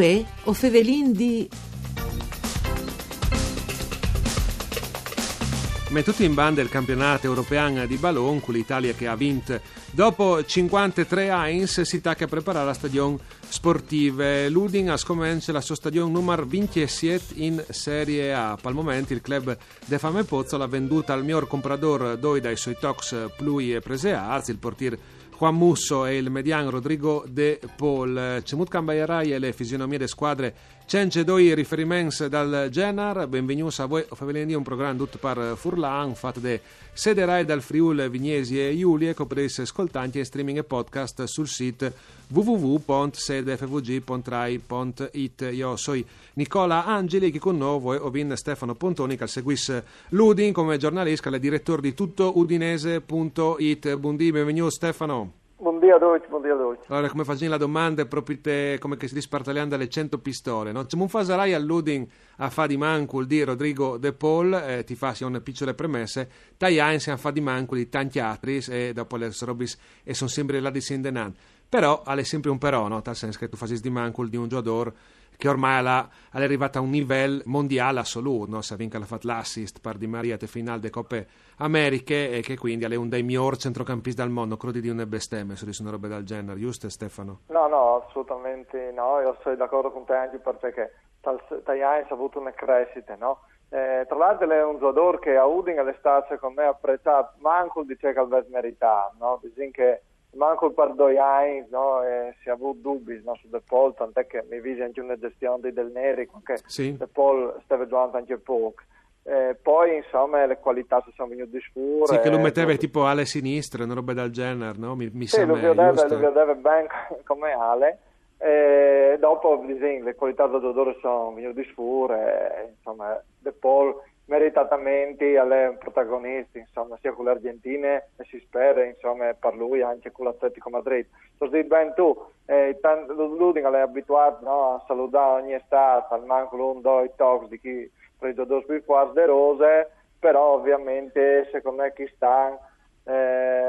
Uè, o Fevelin di... Mettuto in banda il campionato europeo di ballon con l'Italia che ha vinto. Dopo 53 anni si tacca a preparare la stagione sportiva. Luding ha scommesse la sua stagione numero 27 in Serie A. Al momento il club De Fame Pozzo l'ha venduta al miglior comprador doi dai suoi tox Plui e Preseaz il portiere Juan Musso e il mediano Rodrigo De Paul. Cemut Cambaierai e le fisionomie delle squadre Cence doi riferimenti dal Genar. Benvenuti a voi, Favelini, un programma tutto per Furlan, fatto da Sederai dal Friul, Vignesi e Giulie, che potete ascoltare in streaming e podcast sul sito www.sedefvg.rai.it. Io sono Nicola Angeli, che con noi ho vinto Stefano Pontoni, che seguisse l'Udin come giornalista, il direttore di tuttoudinese.it. Buondì, benvenuto Stefano. Buongiorno a tutti, buongiorno a tutti. Allora, come facciamo la domanda, proprio te, come che si dispartagliando dalle 100 pistole, no? C'è un fasarai all'Udin a fa di mancul di Rodrigo De Paul, eh, ti fa una piccole premesse, Tagliain si fa di mancul di tanti altri e dopo le robis e sono sempre là di Sindenan. Però, è sempre un però, no? Tal senso che tu facessi di mancul di un giocatore che ormai è arrivata a un livello mondiale assoluto, no? se vinca la fatto l'assist per Di Maria te finale delle Coppe Americhe e che quindi è un dei migliori centrocampisti del mondo, credi di un bestemmie su di una roba del genere, giusto Stefano? No, no, assolutamente no, io sono d'accordo con te anche perché Tajani ha avuto una crescita, no? Eh, tra l'altro è un giocatore che a Uding all'estate secondo me ha apprezzato, manco dice che aveva meritato, no? Dicono che manco per due anni no, eh, si è avuto dubbi no, su De Paul, tant'è che mi visi anche una gestione del Neri, che sì. De Paul stava giocando anche poco. Eh, poi insomma le qualità si sono venute scure. Sì, che lo metteva eh, tipo alle sinistre, una roba del genere, no? Mi, mi sì, lo vedeva, lo vedeva ben come Ale. E dopo disegno, le qualità del giocatore sono venute scure, insomma De Paul meritatamente alle protagonisti, insomma, sia con l'Argentina e si spera, insomma, per lui anche con l'Atletico Madrid. Così ben tu, eh, l'Uding è abituato no, a salutare ogni estate, al manco un due talks di chi prende due più forti rose, però ovviamente secondo me chi sta eh...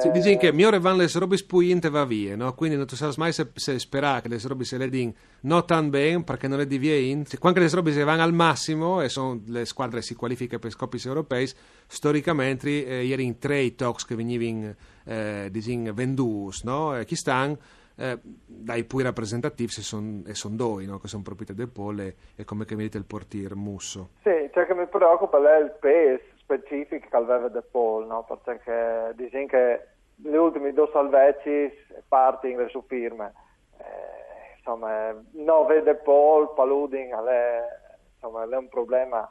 Sì, dici che migliore vanno le robe spuinte va via, no? quindi non ti sai mai se, se spera che le robe se le din non tan bene perché non le divien. Quando le robe si vanno al massimo e sono, le squadre si qualificano per scopi europei, storicamente eh, ieri in tre talks che venivano eh, venduti, no? E chi stanno eh, dai poi rappresentativi e sono son due, no? che sono proprietà del Pole e come che vedete il portiere Musso. Sì, ciò che mi preoccupa è il peso specifiche che aveva De Paul, no? perché dicono che le ultime due salvezzi partono su firme. Eh, insomma, 9 De Paul, Paluding, è, insomma, è un problema.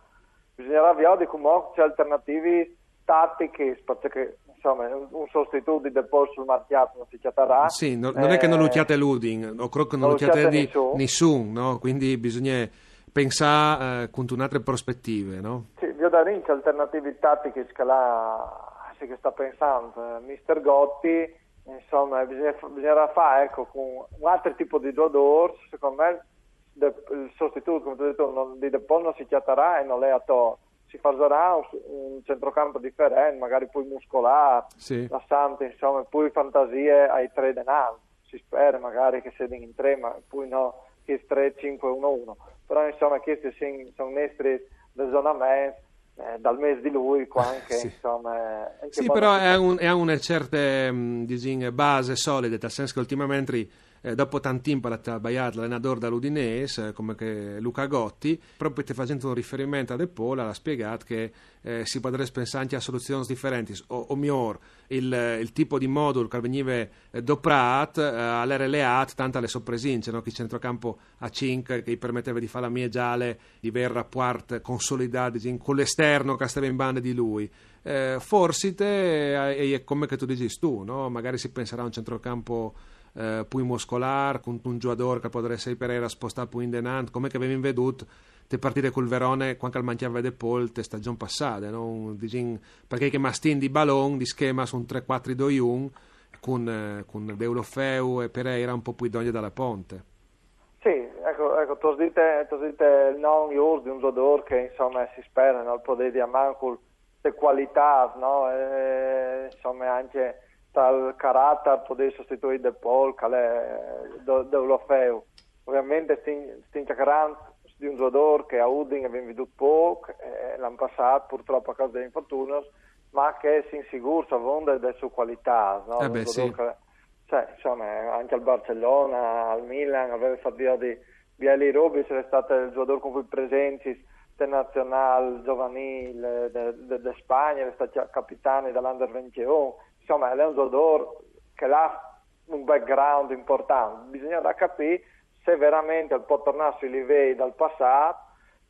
Bisognerà vedere come c'è alternativi tattiche, perché insomma, un sostituto di De Paul sul marchiato non si chiaterà. Sì, no, non è che non lo chiate Luding, o credo che non, non lo chiate nessuno, no? quindi bisogna pensare eh, con un'altre prospettive, no? Sì, da rinci alternativi tattiche che, la, che sta pensando eh, Mister Gotti, insomma bisognerà fare ecco, con un altro tipo di giocatore, secondo me il sostituto come ti ho detto non, di De Paul non si chiaterà e non è a to si farà un, un, centrocampo differente, magari poi muscolare, sì. lassante, insomma, poi fantasie ai tre denari, si spera magari che siano in tre, ma poi no, che è 3-5-1-1 però insomma questi sono mestre del zonamento eh, dal mese di lui anche sì. insomma sì però è, un, è una certa diciamo, base solida nel senso che ultimamente eh, dopo tanto tempo ha sbagliato l'allenatore dall'Udinese eh, come Luca Gotti proprio ti facendo un riferimento a De Paul ha spiegato che eh, si potrebbe pensare anche a soluzioni differenti o, o miglior il, il, tipo di modulo che veniva eh, doprat eh, all'RLAT tanto alle sorpresince no? che il centrocampo a 5 che gli permetteva di fare la mia giale di ver rapport consolidato con l'esterno che stava in banda di lui eh, forse te, eh, è come che tu dici tu no? magari si penserà a un centrocampo eh, più muscolare, con un giocatore che potrebbe essere per spostare più in denant, come che avevi veduto te partire col Verone quando al manchiava de Paul te stagione passata, no? perché che mastin di ballon di schema su un 3-4-2-1 con, eh, con Deulofeu e Pereira un po' più idonei dalla ponte. Sì, ecco, ecco tu dite, dite il non use di un giocatore che insomma si spera nel poter di con le qualità, no? E, insomma anche tal carattere poter sostituire De Paul, che è Deulofeu. ovviamente parlando di un giocatore che a Udin abbiamo veduto poco eh, l'anno passato purtroppo a causa degli infortuni ma che si insicuro secondo delle sue qualità no? eh beh, sì. che, cioè, insomma, anche al Barcellona al Milan aveva fatto via di Bieli Robis è stato il giocatore con cui presenti internazionale giovanile di Spagna è stato capitano dell'Under 21 insomma è un giocatore che ha un background importante bisogna capire se veramente può tornare sui livelli del passato,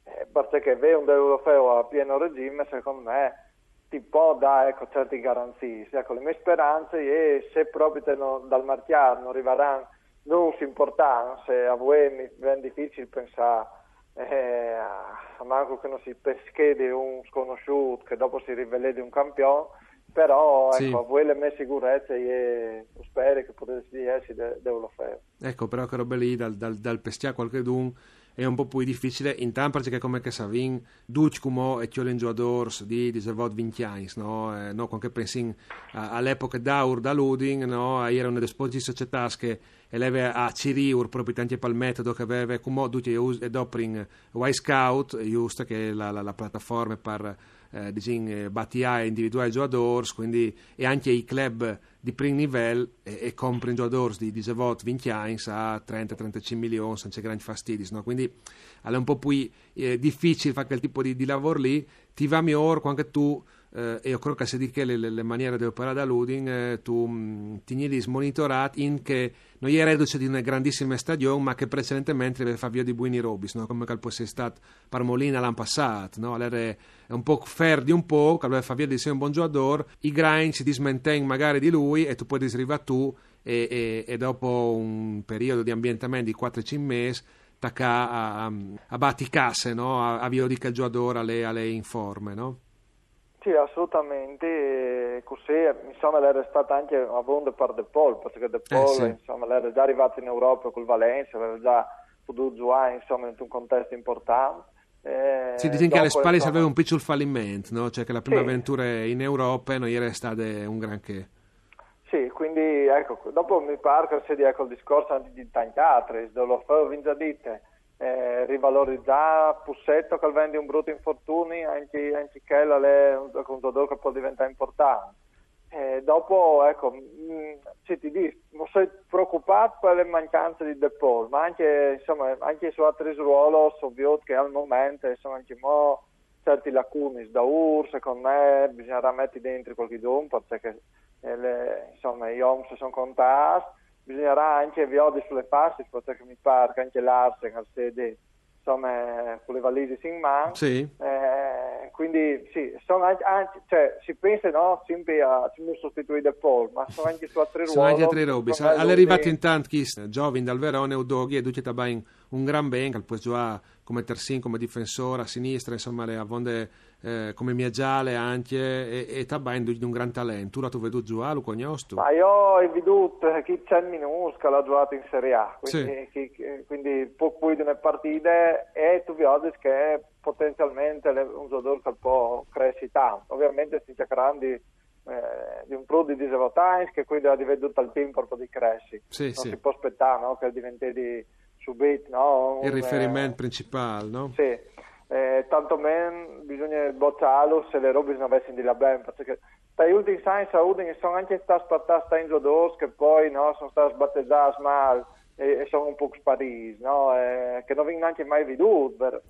eh, perché è un europeo a pieno regime, secondo me ti può dare ecco, certe garanzie. Ecco, le mie speranze è se proprio no, dal marchiare non arriveranno non si importante, a voi mi viene difficile pensare eh, a manco che non si peschede un sconosciuto che dopo si rivela di un campione però Sì. ecco, a voi le mie sicurezze io spero che potete essere dell'Europeo. Ecco, però che roba lì, dal, dal, dal pestia qualche dun, è un po' più difficile, intanto perché come che Savin, duc come e Tiolen Giuadors di, di Zervot Vintiains, no? Eh, no, quando pensi all'epoca d'Aur da Luding, no? Era una delle di società che eleve a Ciriur, proprio tanti il metodo che aveva, come tutti e dopring Y Scout, giusto, che è la, la, la piattaforma per eh, diciamo, battia individuali giocatori, quindi e anche i club di primo livello e, e comprano giocatori di, di Zevot 20 anni a 30-35 milioni senza grandi fastidi, no? quindi è un po' più eh, difficile fare quel tipo di, di lavoro lì, ti va migliore quando tu eh, io credo che se di che le, le, maniere di operare da Luding eh, tu mh, ti ne monitorato in che non è reduce di una grandissima stagione ma che precedentemente aveva fatto via di buoni robis no? come che essere stato Parmolina l'anno passato no? è un po' ferdi un po' che aveva fatto via di essere un buon giocatore i grind si dismentengono magari di lui e tu puoi disrivare tu e, e, e dopo un periodo di ambientamento di 4-5 mesi tacca a, a, a batticasse no? a, a via di giocatore alle, alle informe no? Sì, assolutamente, così insomma era stata anche a vonda per De Paul, perché De Paul Eh, sì. insomma, era già arrivato in Europa col Valencia, aveva già potuto giocare insomma, in un contesto importante. Eh, Si dice che alle spalle insomma, aveva un piccolo fallimento, no? cioè che la prima Sì. avventura in Europa non era stata un granché. Sì, quindi ecco, dopo mi pare che sia ecco, il discorso anche di tanti altri, dove lo vinta dite, eh, rivalorizzare Pussetto che vende un brutto infortuni, anche, anche che è un, giocatore che può diventare importante. Eh, dopo, ecco, mh, sì, ti dico, sei preoccupato per le mancanze di De Paul, ma anche, insomma, anche su altri ruoli, ovvio che al momento, insomma, anche mo, certi lacuni da UR, secondo me, bisognerà mettere dentro qualche don, perché eh, le, insomma, i Homs sono contati, bisognerà anche viodi sulle passi, perché mi pare che anche l'Arsen al sede, insomma, con le valise in mano. Sì, Eh, quindi sì, sono anche, anche- cioè, si pensa no, sempre a sostituire De Paul, ma sono anche su altri ruoli. sono anche altri me All'arrivato lui- intanto chi Giovin dal Verone, Udoghi e Duce Tabain un gran ben, che poi giocare come tersin, come difensore a sinistra, insomma, le avonde eh, come Miagiale anche e, e Tabain di un gran talento. Tu tu vedo giocare, lo conosci? Ma io ho veduto chi c'è il minuscolo ha giocato in Serie A, quindi, chi- chi- quindi può poi delle partite e tu vedi che potenzialmente un giocatore che può crescere tanto. Ovviamente si cercheranno di, eh, di un pro di disevotanti che quindi ha divenuto il team per poter crescere. Sì, non sì. si può aspettare no, che diventi di subito no, un, Il riferimento eh, principale, no? sì, eh, tanto meno bisogna bocciarlo se le robe non avessero di là bene, perché dagli ultimi anni a Udine sono anche stati spartati in giocatori che poi no, sono stati sbattezzati male e, e sono un po' spariti, no? eh, che non vengono neanche mai veduti, per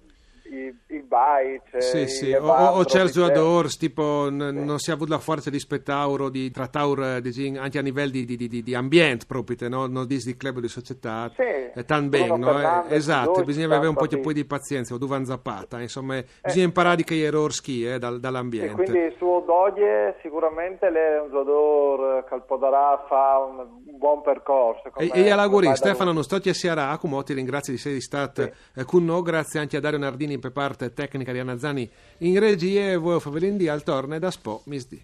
i, i Baic, Sì, i sì, o, o c'è il i- giocatore, tipo, n- non si ha avuto la forza di spettauro, di trattauro, diciamo, anche a livello di, di, di, di ambiente proprio, no? non di club di società, Sì, è tan Bruno no? Eh, esatto, bisogna avere un po' di, di pazienza, o Duvan Zapata, insomma, bisogna imparare di che errori eh, dal- dall'ambiente. quindi su Doglie sicuramente lei è un giocatore che potrà fare un, buon percorso. E, e alla come Guri, vai da lui. Stefano Nostocchi e Siara, come ti ringrazio di essere stato eh, con noi, grazie anche a Dario Nardini per parte tecnica di Anazzani in regia e voi Favelin di al torne da Spo Misdi.